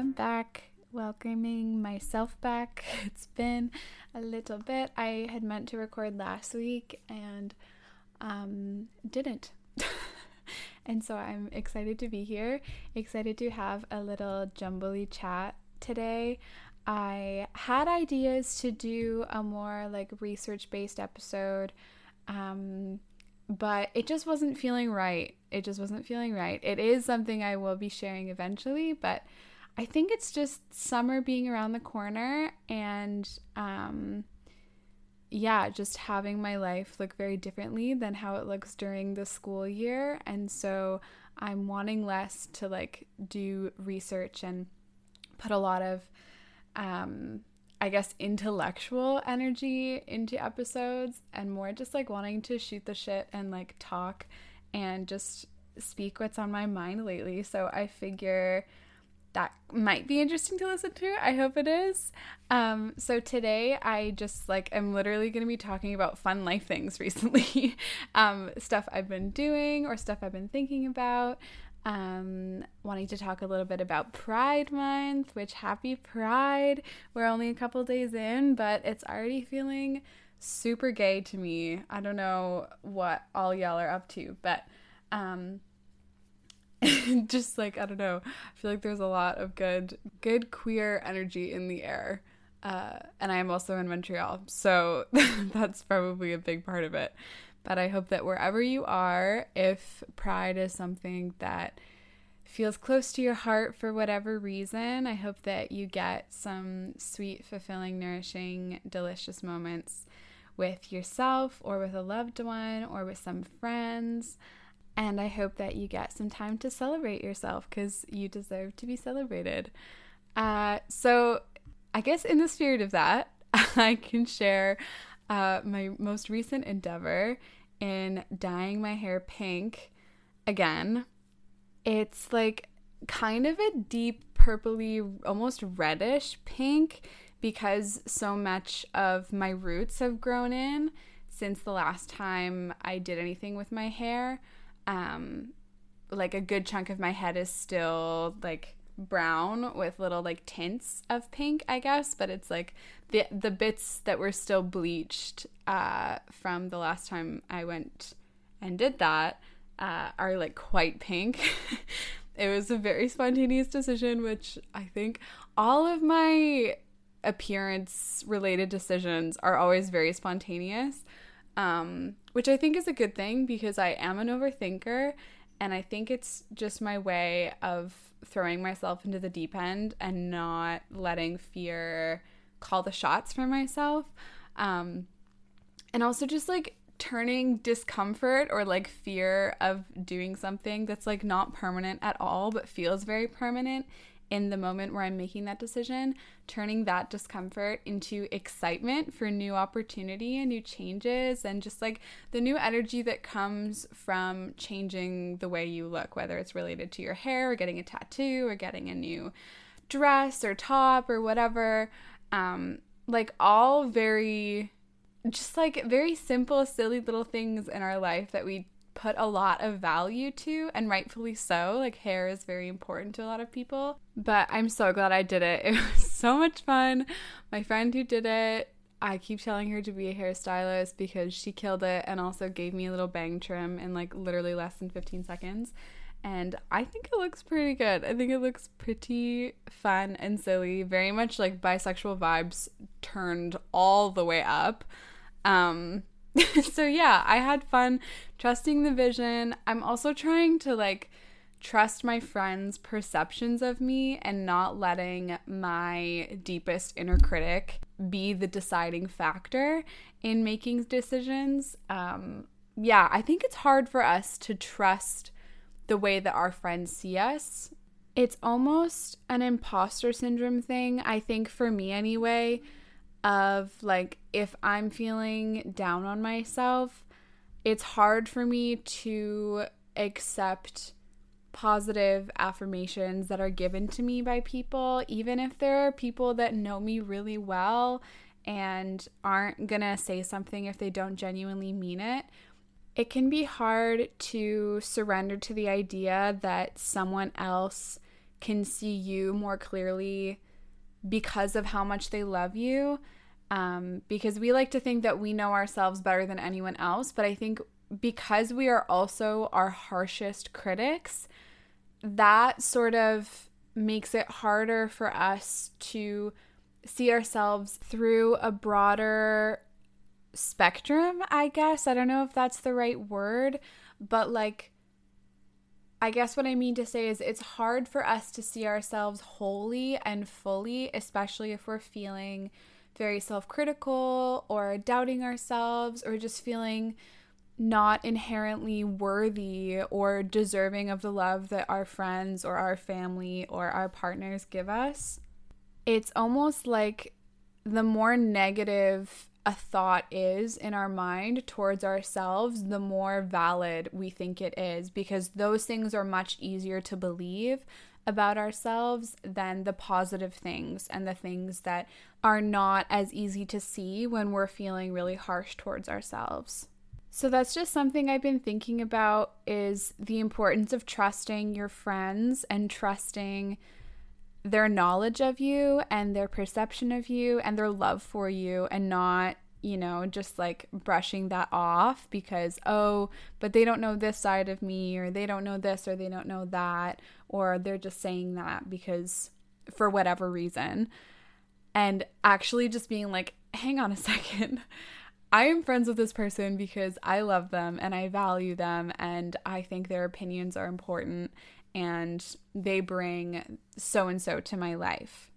I'm back, welcoming myself back. It's been a little bit. I had meant to record last week and um, didn't. and so I'm excited to be here, excited to have a little jumbly chat today. I had ideas to do a more like research based episode, um, but it just wasn't feeling right. It just wasn't feeling right. It is something I will be sharing eventually, but I think it's just summer being around the corner and um, yeah, just having my life look very differently than how it looks during the school year. And so I'm wanting less to like do research and put a lot of um I guess intellectual energy into episodes and more just like wanting to shoot the shit and like talk and just speak what's on my mind lately. So I figure that might be interesting to listen to. I hope it is. Um, so today I just like am literally going to be talking about fun life things recently, um, stuff I've been doing or stuff I've been thinking about. Um, wanting to talk a little bit about Pride Month, which happy Pride. We're only a couple days in, but it's already feeling super gay to me. I don't know what all y'all are up to, but um just like I don't know, I feel like there's a lot of good good queer energy in the air. Uh, and I am also in Montreal, so that's probably a big part of it. But I hope that wherever you are, if pride is something that feels close to your heart for whatever reason, I hope that you get some sweet, fulfilling, nourishing, delicious moments with yourself or with a loved one or with some friends. And I hope that you get some time to celebrate yourself because you deserve to be celebrated. Uh, so, I guess in the spirit of that, I can share uh, my most recent endeavor in dyeing my hair pink again. It's like kind of a deep purpley, almost reddish pink because so much of my roots have grown in since the last time I did anything with my hair um like a good chunk of my head is still like brown with little like tints of pink, I guess, but it's like the the bits that were still bleached uh, from the last time I went and did that uh, are like quite pink. it was a very spontaneous decision, which I think all of my appearance related decisions are always very spontaneous um, which I think is a good thing because I am an overthinker and I think it's just my way of throwing myself into the deep end and not letting fear call the shots for myself. Um, and also just like turning discomfort or like fear of doing something that's like not permanent at all but feels very permanent in the moment where I'm making that decision, turning that discomfort into excitement for new opportunity and new changes, and just like the new energy that comes from changing the way you look, whether it's related to your hair or getting a tattoo or getting a new dress or top or whatever. Um, like all very just like very simple, silly little things in our life that we put a lot of value to, and rightfully so. Like, hair is very important to a lot of people. But I'm so glad I did it. It was so much fun. My friend who did it, I keep telling her to be a hairstylist because she killed it and also gave me a little bang trim in like literally less than 15 seconds. And I think it looks pretty good. I think it looks pretty fun and silly, very much like bisexual vibes turned all the way up. Um, so yeah, I had fun trusting the vision. I'm also trying to like trust my friends' perceptions of me and not letting my deepest inner critic be the deciding factor in making decisions. Um, yeah, I think it's hard for us to trust the way that our friends see us. It's almost an imposter syndrome thing, I think, for me anyway of like if I'm feeling down on myself, it's hard for me to accept positive affirmations that are given to me by people, even if there are people that know me really well and aren't gonna say something if they don't genuinely mean it. It can be hard to surrender to the idea that someone else can see you more clearly because of how much they love you. Um, because we like to think that we know ourselves better than anyone else. But I think because we are also our harshest critics, that sort of makes it harder for us to see ourselves through a broader spectrum, I guess. I don't know if that's the right word, but like, I guess what I mean to say is it's hard for us to see ourselves wholly and fully, especially if we're feeling very self critical or doubting ourselves or just feeling not inherently worthy or deserving of the love that our friends or our family or our partners give us. It's almost like the more negative a thought is in our mind towards ourselves, the more valid we think it is because those things are much easier to believe about ourselves than the positive things and the things that are not as easy to see when we're feeling really harsh towards ourselves. So that's just something I've been thinking about is the importance of trusting your friends and trusting their knowledge of you and their perception of you and their love for you and not, you know, just like brushing that off because oh, but they don't know this side of me or they don't know this or they don't know that or they're just saying that because for whatever reason. And actually just being like, hang on a second. I am friends with this person because I love them and I value them and I think their opinions are important and they bring so and so to my life.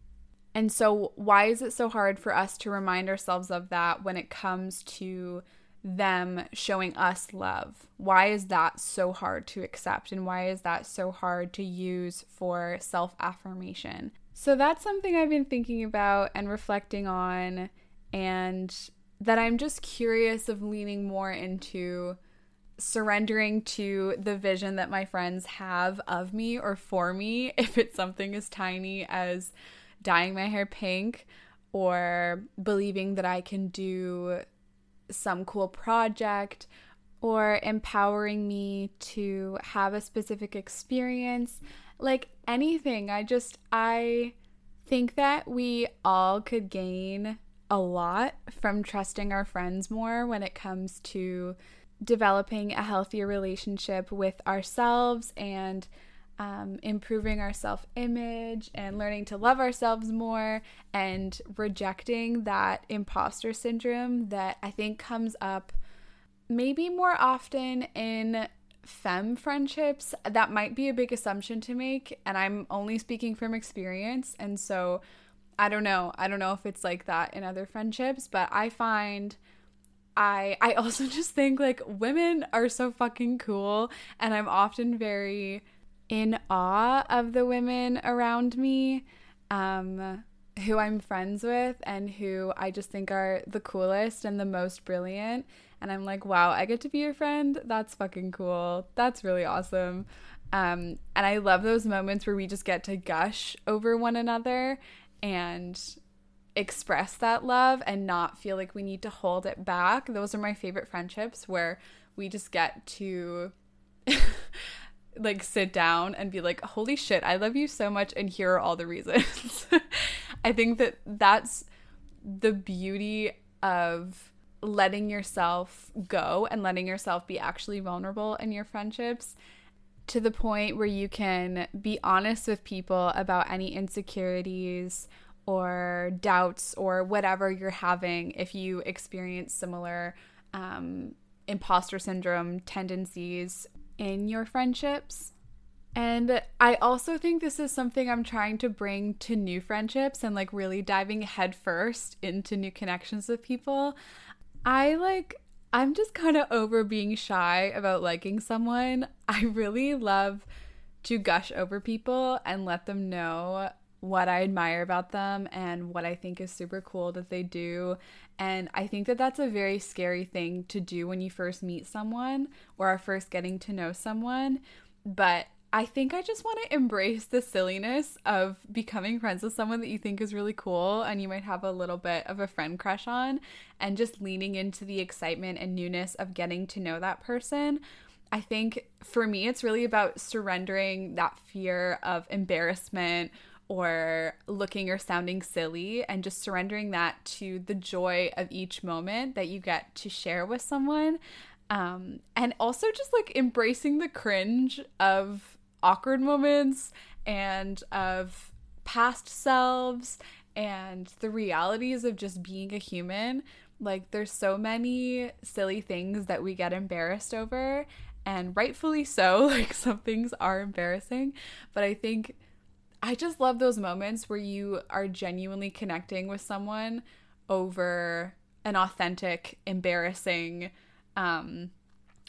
And so, why is it so hard for us to remind ourselves of that when it comes to them showing us love? Why is that so hard to accept? And why is that so hard to use for self affirmation? So, that's something I've been thinking about and reflecting on. And that I'm just curious of leaning more into surrendering to the vision that my friends have of me or for me if it's something as tiny as dyeing my hair pink or believing that I can do some cool project or empowering me to have a specific experience like anything. I just i think that we all could gain a lot from trusting our friends more when it comes to developing a healthier relationship with ourselves and um, improving our self image and learning to love ourselves more and rejecting that imposter syndrome that I think comes up maybe more often in femme friendships. That might be a big assumption to make, and I'm only speaking from experience. And so I don't know. I don't know if it's like that in other friendships, but I find I I also just think like women are so fucking cool and I'm often very in awe of the women around me um who I'm friends with and who I just think are the coolest and the most brilliant and I'm like, "Wow, I get to be your friend. That's fucking cool. That's really awesome." Um, and I love those moments where we just get to gush over one another and express that love and not feel like we need to hold it back. Those are my favorite friendships where we just get to like sit down and be like, "Holy shit, I love you so much and here are all the reasons." I think that that's the beauty of letting yourself go and letting yourself be actually vulnerable in your friendships to the point where you can be honest with people about any insecurities or doubts or whatever you're having if you experience similar um, imposter syndrome tendencies in your friendships. And I also think this is something I'm trying to bring to new friendships and like really diving headfirst into new connections with people. I like I'm just kind of over being shy about liking someone. I really love to gush over people and let them know what I admire about them and what I think is super cool that they do. And I think that that's a very scary thing to do when you first meet someone or are first getting to know someone. But I think I just want to embrace the silliness of becoming friends with someone that you think is really cool and you might have a little bit of a friend crush on and just leaning into the excitement and newness of getting to know that person. I think for me, it's really about surrendering that fear of embarrassment or looking or sounding silly and just surrendering that to the joy of each moment that you get to share with someone. Um, and also just like embracing the cringe of awkward moments and of past selves and the realities of just being a human. Like, there's so many silly things that we get embarrassed over, and rightfully so. Like, some things are embarrassing, but I think I just love those moments where you are genuinely connecting with someone over an authentic, embarrassing, um,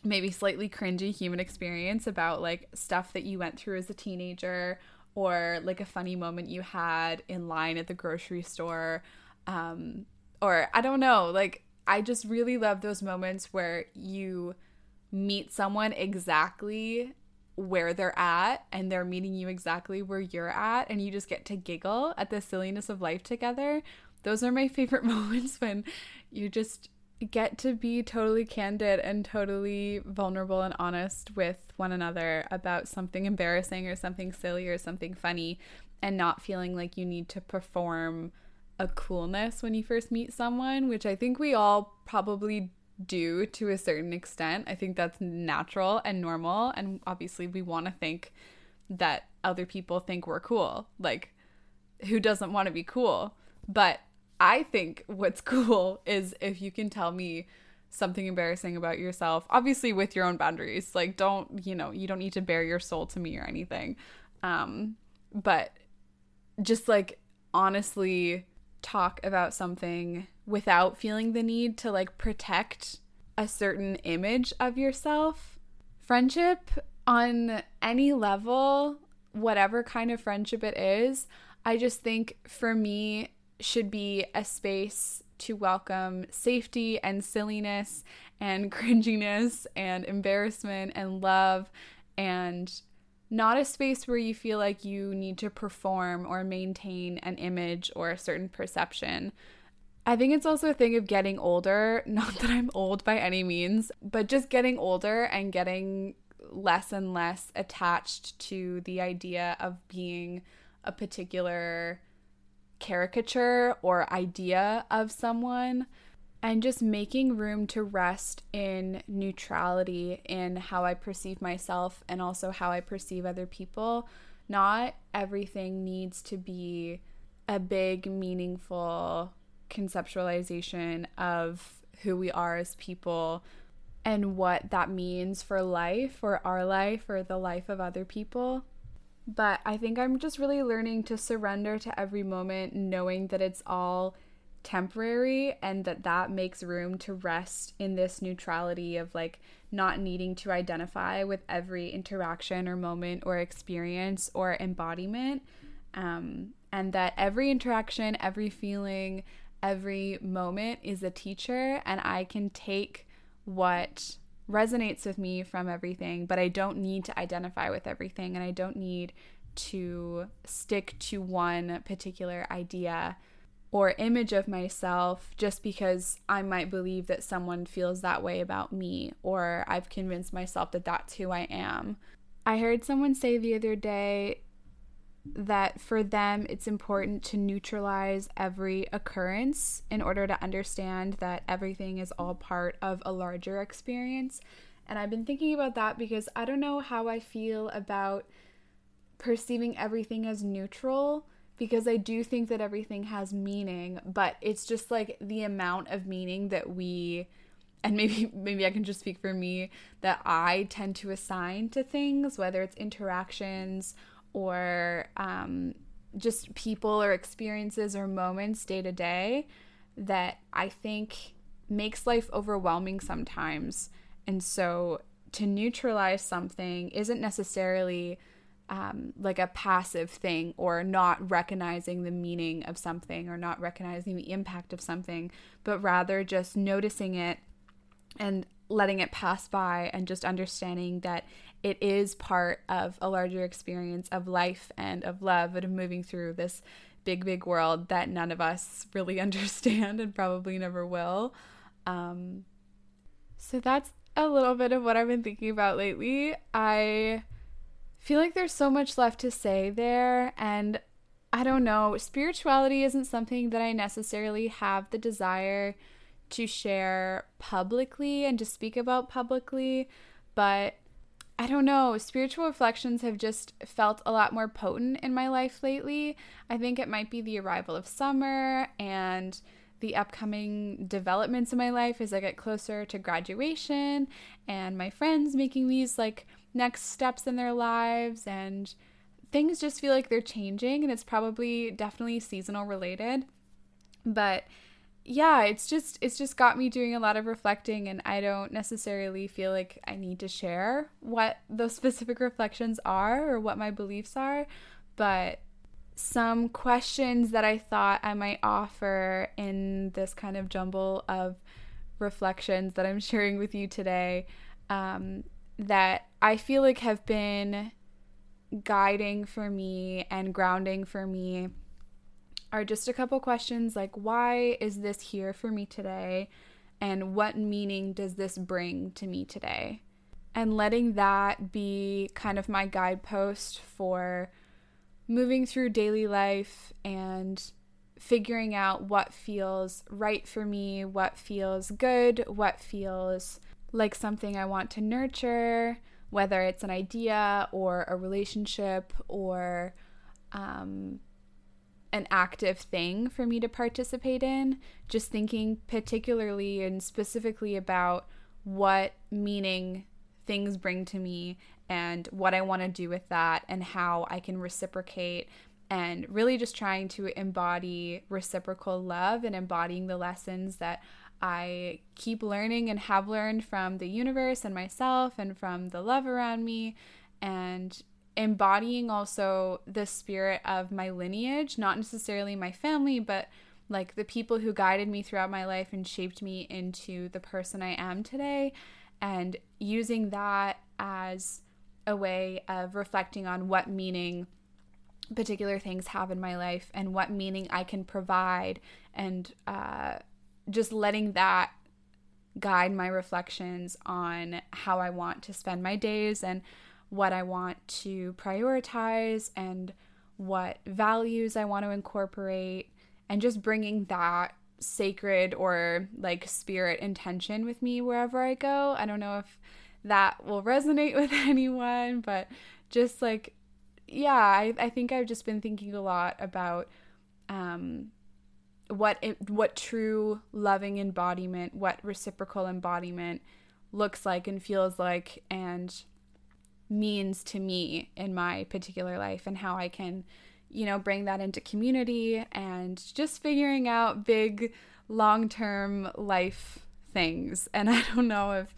maybe slightly cringy human experience about like stuff that you went through as a teenager or like a funny moment you had in line at the grocery store um or I don't know like I just really love those moments where you meet someone exactly where they're at and they're meeting you exactly where you're at and you just get to giggle at the silliness of life together. Those are my favorite moments when you just get to be totally candid and totally vulnerable and honest with one another about something embarrassing or something silly or something funny and not feeling like you need to perform a coolness when you first meet someone, which I think we all probably do to a certain extent. I think that's natural and normal. And obviously, we want to think that other people think we're cool. Like, who doesn't want to be cool? But I think what's cool is if you can tell me something embarrassing about yourself, obviously with your own boundaries. Like, don't, you know, you don't need to bare your soul to me or anything. Um, but just like honestly talk about something without feeling the need to like protect a certain image of yourself. Friendship on any level, whatever kind of friendship it is, I just think for me should be a space to welcome safety and silliness and cringiness and embarrassment and love and not a space where you feel like you need to perform or maintain an image or a certain perception. I think it's also a thing of getting older. Not that I'm old by any means, but just getting older and getting less and less attached to the idea of being a particular caricature or idea of someone and just making room to rest in neutrality in how I perceive myself and also how I perceive other people. Not everything needs to be a big, meaningful conceptualization of who we are as people and what that means for life or our life or the life of other people. But I think I'm just really learning to surrender to every moment, knowing that it's all temporary and that that makes room to rest in this neutrality of like not needing to identify with every interaction or moment or experience or embodiment. Um, and that every interaction, every feeling, every moment is a teacher, and I can take what resonates with me from everything, but I don't need to identify with everything and I don't need to stick to one particular idea or image of myself just because I might believe that someone feels that way about me or I've convinced myself that that's who I am. I heard someone say the other day that for them it's important to neutralize every occurrence in order to understand that everything is all part of a larger experience. And I've been thinking about that because I don't know how I feel about perceiving everything as neutral because I do think that everything has meaning, but it's just like the amount of meaning that we and maybe maybe I can just speak for me that I tend to assign to things, whether it's interactions or um, just people or experiences or moments day to day that I think makes life overwhelming sometimes. And so to neutralize something isn't necessarily um, like a passive thing or not recognizing the meaning of something or not recognizing the impact of something, but rather just noticing it and letting it pass by and just understanding that it is part of a larger experience of life and of love and of moving through this big, big world that none of us really understand and probably never will. Um, so that's a little bit of what I've been thinking about lately. I feel like there's so much left to say there, and I don't know, spirituality isn't something that I necessarily have the desire to share publicly and to speak about publicly, but I don't know, spiritual reflections have just felt a lot more potent in my life lately. I think it might be the arrival of summer and the upcoming developments in my life as I get closer to graduation and my friends making these like next steps in their lives and things just feel like they're changing and it's probably definitely seasonal related. But yeah, it's just it's just got me doing a lot of reflecting and I don't necessarily feel like I need to share what those specific reflections are or what my beliefs are, but some questions that I thought I might offer in this kind of jumble of reflections that I'm sharing with you today um, that I feel like have been guiding for me and grounding for me are just a couple questions like why is this here for me today? And what meaning does this bring to me today? And letting that be kind of my guidepost for moving through daily life and figuring out what feels right for me, what feels good, what feels like something I want to nurture, whether it's an idea or a relationship or um, an active thing for me to participate in. Just thinking particularly and specifically about what meaning things bring to me and what I want to do with that and how I can reciprocate and really just trying to embody reciprocal love and embodying the lessons that I keep learning and have learned from the universe and myself and from the love around me and embodying also the spirit of my lineage, not necessarily my family, but like the people who guided me throughout my life and shaped me into the person I am today, and using that as a way of reflecting on what meaning particular things have in my life and what meaning I can provide and uh, just letting that guide my reflections on how I want to spend my days and what I want to prioritize and what values I want to incorporate and just bringing that sacred or like spirit intention with me wherever I go. I don't know if that will resonate with anyone, but just like, yeah, I, I think I've just been thinking a lot about um, what it, what true loving embodiment, what reciprocal embodiment looks like and feels like and means to me in my particular life and how I can, you know, bring that into community and just figuring out big long-term life things. And I don't know if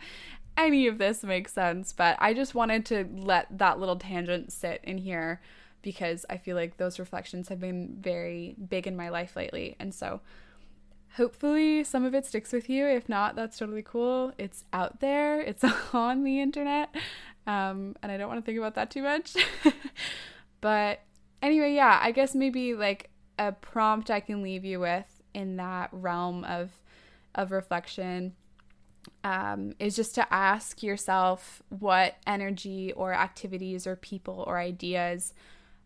any of this makes sense, but I just wanted to let that little tangent sit in here because I feel like those reflections have been very big in my life lately. And so hopefully some of it sticks with you. If not, that's totally cool. It's out there, it's on the internet. Um, and I don't want to think about that too much. but anyway, yeah, I guess maybe like a prompt I can leave you with in that realm of of reflection um, is just to ask yourself what energy or activities or people or ideas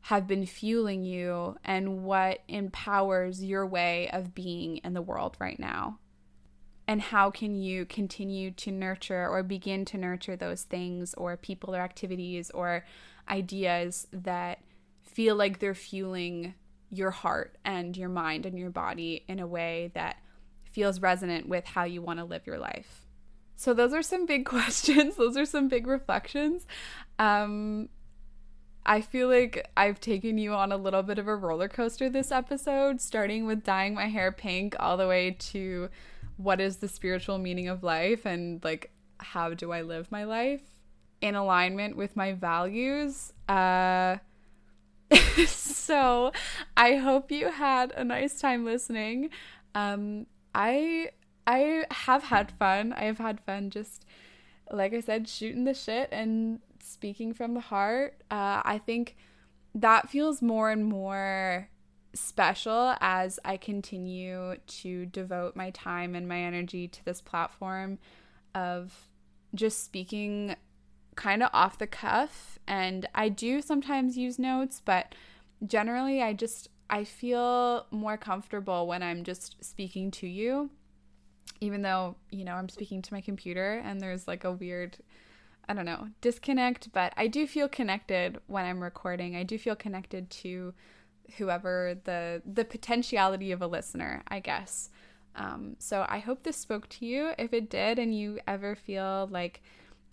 have been fueling you and what empowers your way of being in the world right now. And how can you continue to nurture or begin to nurture those things or people or activities or ideas that feel like they're fueling your heart and your mind and your body in a way that feels resonant with how you want to live your life? So, those are some big questions. Those are some big reflections. Um, I feel like I've taken you on a little bit of a roller coaster this episode, starting with dyeing my hair pink all the way to what is the spiritual meaning of life and like how do I live my life in alignment with my values. Uh so I hope you had a nice time listening. Um I I have had fun. I have had fun just like I said shooting the shit and speaking from the heart. Uh, I think that feels more and more special as I continue to devote my time and my energy to this platform of just speaking kind of off the cuff and I do sometimes use notes, but generally I just I feel more comfortable when I'm just speaking to you even though, you know, I'm speaking to my computer and there's like a weird I don't know, disconnect, but I do feel connected when I'm recording. I do feel connected to whoever the the potentiality of a listener, I guess. Um, so I hope this spoke to you. If it did, and you ever feel like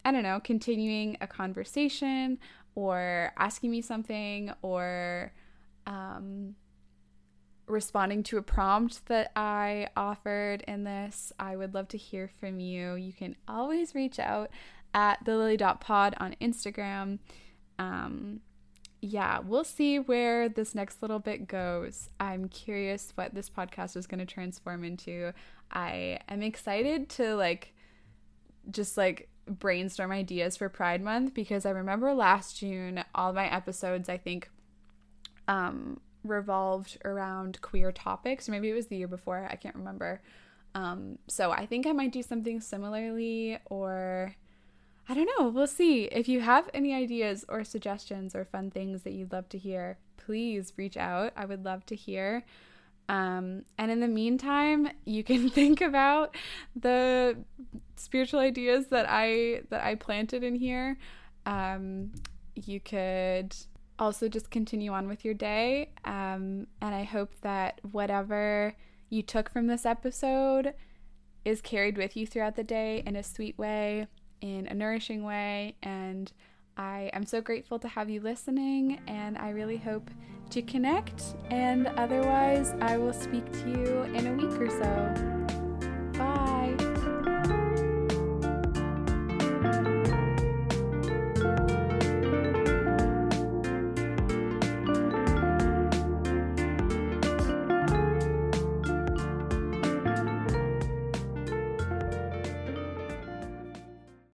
I don't know, continuing a conversation or asking me something or um, responding to a prompt that I offered in this, I would love to hear from you. You can always reach out at the lily.pod on Instagram. Um, yeah, we'll see where this next little bit goes. I'm curious what this podcast is going to transform into. I am excited to like just like brainstorm ideas for Pride Month because I remember last June all my episodes I think um revolved around queer topics maybe it was the year before, I can't remember. Um so I think I might do something similarly or I don't know. We'll see. If you have any ideas or suggestions or fun things that you'd love to hear, please reach out. I would love to hear. Um, and in the meantime, you can think about the spiritual ideas that I that I planted in here. Um, you could also just continue on with your day. Um, and I hope that whatever you took from this episode is carried with you throughout the day in a sweet way in a nourishing way. And I am so grateful to have you listening, and I really hope to connect. And otherwise, I will speak to you in a week or so.